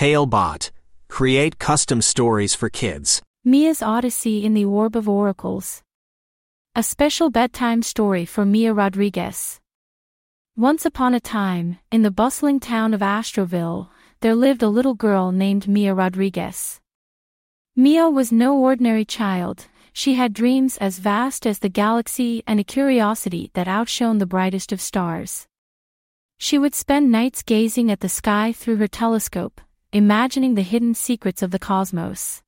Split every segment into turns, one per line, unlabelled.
Talebot. Create custom stories for kids.
Mia's Odyssey in the Orb of Oracles. A special bedtime story for Mia Rodriguez. Once upon a time, in the bustling town of Astroville, there lived a little girl named Mia Rodriguez. Mia was no ordinary child, she had dreams as vast as the galaxy and a curiosity that outshone the brightest of stars. She would spend nights gazing at the sky through her telescope, imagining the hidden secrets of the cosmos.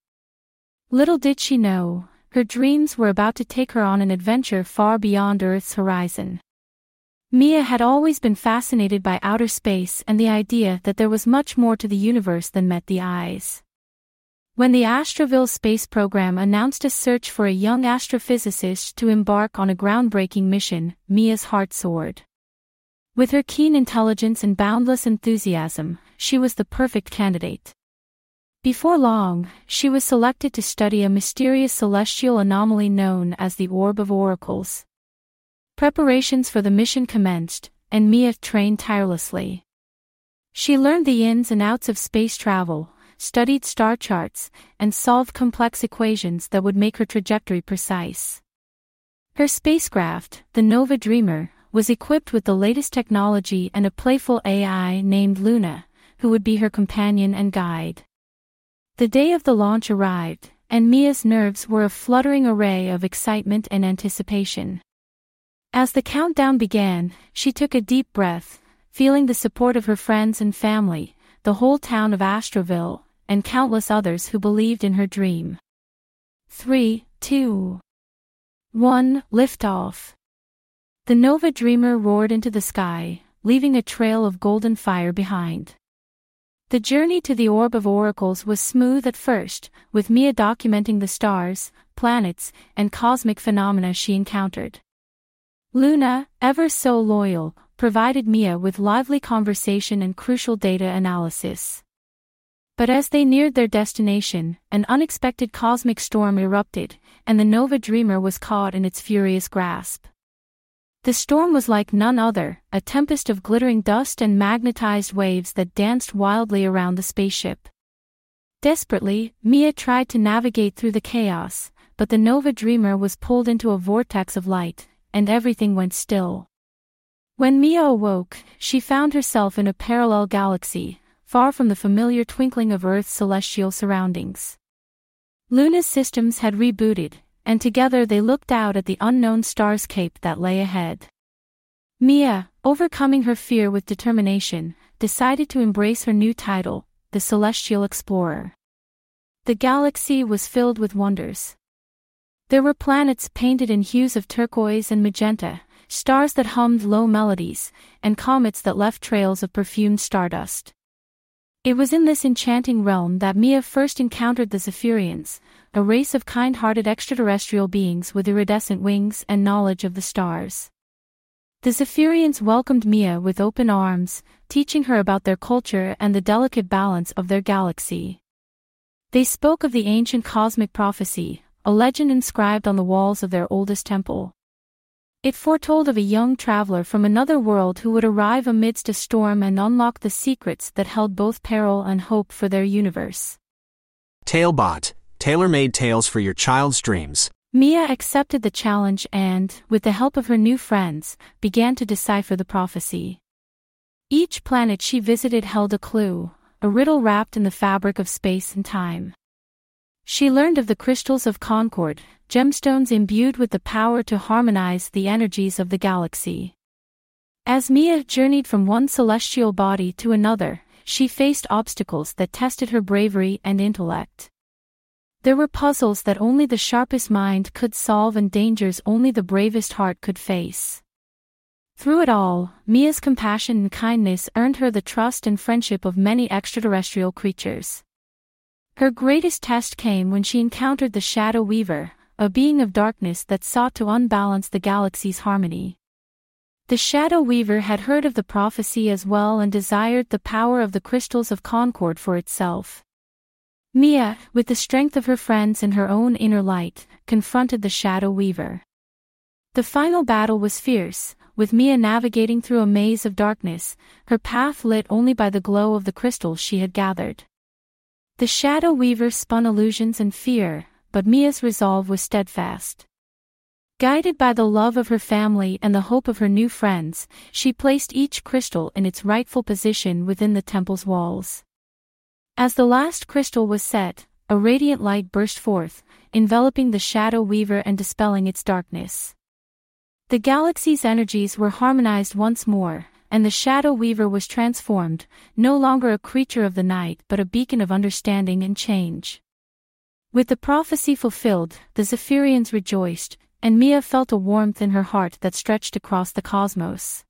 Little did she know, her dreams were about to take her on an adventure far beyond Earth's horizon. Mia had always been fascinated by outer space and the idea that there was much more to the universe than met the eyes. When the Astroville space program announced a search for a young astrophysicist to embark on a groundbreaking mission, Mia's heart soared. With her keen intelligence and boundless enthusiasm, she was the perfect candidate. Before long, she was selected to study a mysterious celestial anomaly known as the Orb of Oracles. Preparations for the mission commenced, and Mia trained tirelessly. She learned the ins and outs of space travel, studied star charts, and solved complex equations that would make her trajectory precise. Her spacecraft, the Nova Dreamer, was equipped with the latest technology and a playful AI named Luna, who would be her companion and guide. The day of the launch arrived, and Mia's nerves were a fluttering array of excitement and anticipation. As the countdown began, she took a deep breath, feeling the support of her friends and family, the whole town of Astroville, and countless others who believed in her dream. 3, 2, 1, liftoff. The Nova Dreamer roared into the sky, leaving a trail of golden fire behind. The journey to the Orb of Oracles was smooth at first, with Mia documenting the stars, planets, and cosmic phenomena she encountered. Luna, ever so loyal, provided Mia with lively conversation and crucial data analysis. But as they neared their destination, an unexpected cosmic storm erupted, and the Nova Dreamer was caught in its furious grasp. The storm was like none other, a tempest of glittering dust and magnetized waves that danced wildly around the spaceship. Desperately, Mia tried to navigate through the chaos, but the Nova Dreamer was pulled into a vortex of light, and everything went still. When Mia awoke, she found herself in a parallel galaxy, far from the familiar twinkling of Earth's celestial surroundings. Luna's systems had rebooted, and together they looked out at the unknown starscape that lay ahead. Mia, overcoming her fear with determination, decided to embrace her new title, the Celestial Explorer. The galaxy was filled with wonders. There were planets painted in hues of turquoise and magenta, stars that hummed low melodies, and comets that left trails of perfumed stardust. It was in this enchanting realm that Mia first encountered the Zephyrians, a race of kind-hearted extraterrestrial beings with iridescent wings and knowledge of the stars. The Zephyrians welcomed Mia with open arms, teaching her about their culture and the delicate balance of their galaxy. They spoke of the ancient cosmic prophecy, a legend inscribed on the walls of their oldest temple. It foretold of a young traveler from another world who would arrive amidst a storm and unlock the secrets that held both peril and hope for their universe.
Talebot, tailor-made tales for your child's dreams.
Mia accepted the challenge and, with the help of her new friends, began to decipher the prophecy. Each planet she visited held a clue, a riddle wrapped in the fabric of space and time. She learned of the crystals of concord, gemstones imbued with the power to harmonize the energies of the galaxy. As Mia journeyed from one celestial body to another, she faced obstacles that tested her bravery and intellect. There were puzzles that only the sharpest mind could solve and dangers only the bravest heart could face. Through it all, Mia's compassion and kindness earned her the trust and friendship of many extraterrestrial creatures. Her greatest test came when she encountered the Shadow Weaver, a being of darkness that sought to unbalance the galaxy's harmony. The Shadow Weaver had heard of the prophecy as well and desired the power of the crystals of concord for itself. Mia, with the strength of her friends and her own inner light, confronted the Shadow Weaver. The final battle was fierce, with Mia navigating through a maze of darkness, her path lit only by the glow of the crystals she had gathered. The shadow weaver spun illusions and fear, but Mia's resolve was steadfast. Guided by the love of her family and the hope of her new friends, she placed each crystal in its rightful position within the temple's walls. As the last crystal was set, a radiant light burst forth, enveloping the shadow weaver and dispelling its darkness. The galaxy's energies were harmonized once more, and the shadow weaver was transformed, no longer a creature of the night but a beacon of understanding and change. With the prophecy fulfilled, the Zephyrians rejoiced, and Mia felt a warmth in her heart that stretched across the cosmos.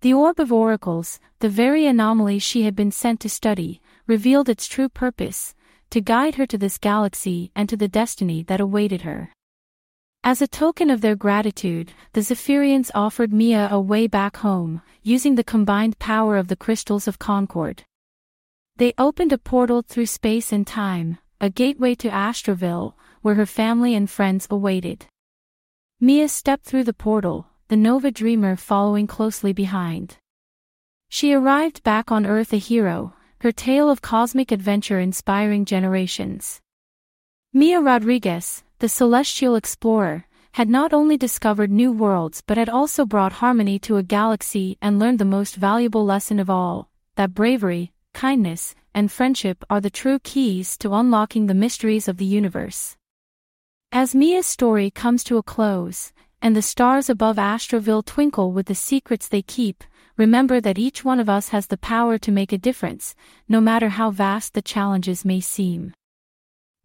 The orb of oracles, the very anomaly she had been sent to study, revealed its true purpose, to guide her to this galaxy and to the destiny that awaited her. As a token of their gratitude, the Zephyrians offered Mia a way back home, using the combined power of the crystals of Concord. They opened a portal through space and time, a gateway to Astroville, where her family and friends awaited. Mia stepped through the portal, the Nova Dreamer following closely behind. She arrived back on Earth a hero, her tale of cosmic adventure inspiring generations. Mia Rodriguez, the celestial explorer, had not only discovered new worlds but had also brought harmony to a galaxy and learned the most valuable lesson of all, that bravery, kindness, and friendship are the true keys to unlocking the mysteries of the universe. As Mia's story comes to a close, and the stars above Astroville twinkle with the secrets they keep, remember that each one of us has the power to make a difference, no matter how vast the challenges may seem.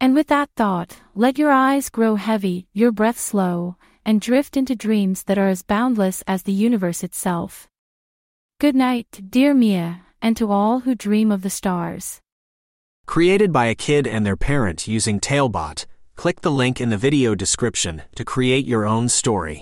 And with that thought, let your eyes grow heavy, your breath slow, and drift into dreams that are as boundless as the universe itself. Good night, dear Mia, and to all who dream of the stars.
Created by a kid and their parent using Talebot, Click the link in the video description to create your own story.